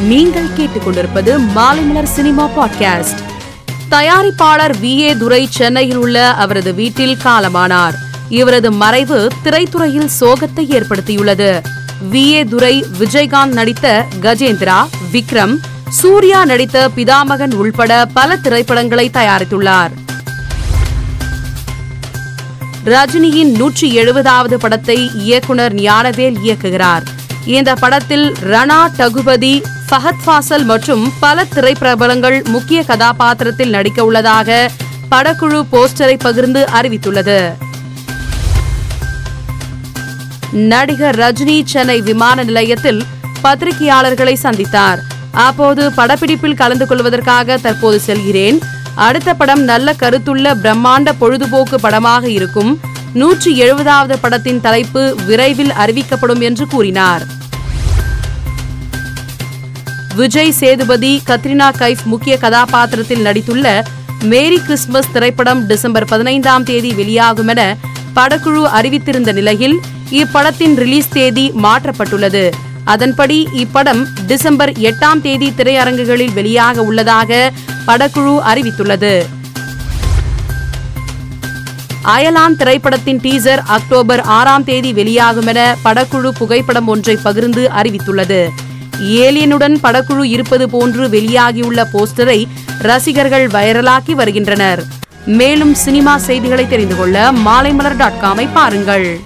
நீங்கள் கேட்டுக்கொண்டிருப்பது Maalaimalar cinema podcast. தயாரிப்பாளர் வி. ஏ. துரை சென்னையில் உள்ள அவரது வீட்டில் காலமானார். இவரது மறைவு திரைத்துறையில் சோகத்தை ஏற்படுத்தியுள்ளது. வி. ஏ. துரை விஜயகாந்த் நடித்த கஜேந்திரா விக்ரம் சூர்யா நடித்த பிதாமகன் உள்பட பல திரைப்படங்களை தயாரித்துள்ளார். ரஜினியின் நூற்றி எழுபதாவது படத்தை இயக்குனர் ஞானவேல் இயக்குகிறார். இந்த படத்தில் ரணா டகுபதி ஃபஹத் ஃபாசல் மற்றும் பல திரைப்பிரபலங்கள் முக்கிய கதாபாத்திரத்தில் நடிக்க உள்ளதாக படக்குழு போஸ்டரை பகிர்ந்து அறிவித்துள்ளது. நடிகர் ரஜினி சென்னை விமான நிலையத்தில் பத்திரிகையாளர்களை சந்தித்தார். அப்போது படப்பிடிப்பில் கலந்து கொள்வதற்காக தற்போது செல்கிறேன். அடுத்த படம் நல்ல கருத்துள்ள பிரம்மாண்ட பொழுதுபோக்கு படமாக இருக்கும். நூற்றி எழுபதாவது படத்தின் தலைப்பு விரைவில் அறிவிக்கப்படும் என்று கூறினார். விஜய் சேதுபதி கத்ரினா கைஃப் முக்கிய கதாபாத்திரத்தில் நடித்துள்ள மேரி கிறிஸ்துமஸ் திரைப்படம் டிசம்பர் பதினைந்தாம் தேதி வெளியாகும் என படக்குழு அறிவித்திருந்த நிலையில் இப்படத்தின் ரிலீஸ் தேதி மாற்றப்பட்டுள்ளது. அதன்படி இப்படம் டிசம்பர் எட்டாம் தேதி திரையரங்குகளில் வெளியாக உள்ளதாக படக்குழு அறிவித்துள்ளது. அயலான் திரைப்படத்தின் டீசர் அக்டோபர் ஆறாம் தேதி வெளியாகும் என படக்குழு புகைப்படம் ஒன்றை பகிர்ந்து அறிவித்துள்ளது. ஏலியனுடன் படக்குழு இருப்பது போன்று வெளியாகியுள்ள போஸ்டரை ரசிகர்கள் வைரலாக்கி வருகின்றனர். மேலும் சினிமா செய்திகளை தெரிந்து கொள்ள மாலைமலர் டாட் காமை பாருங்கள்.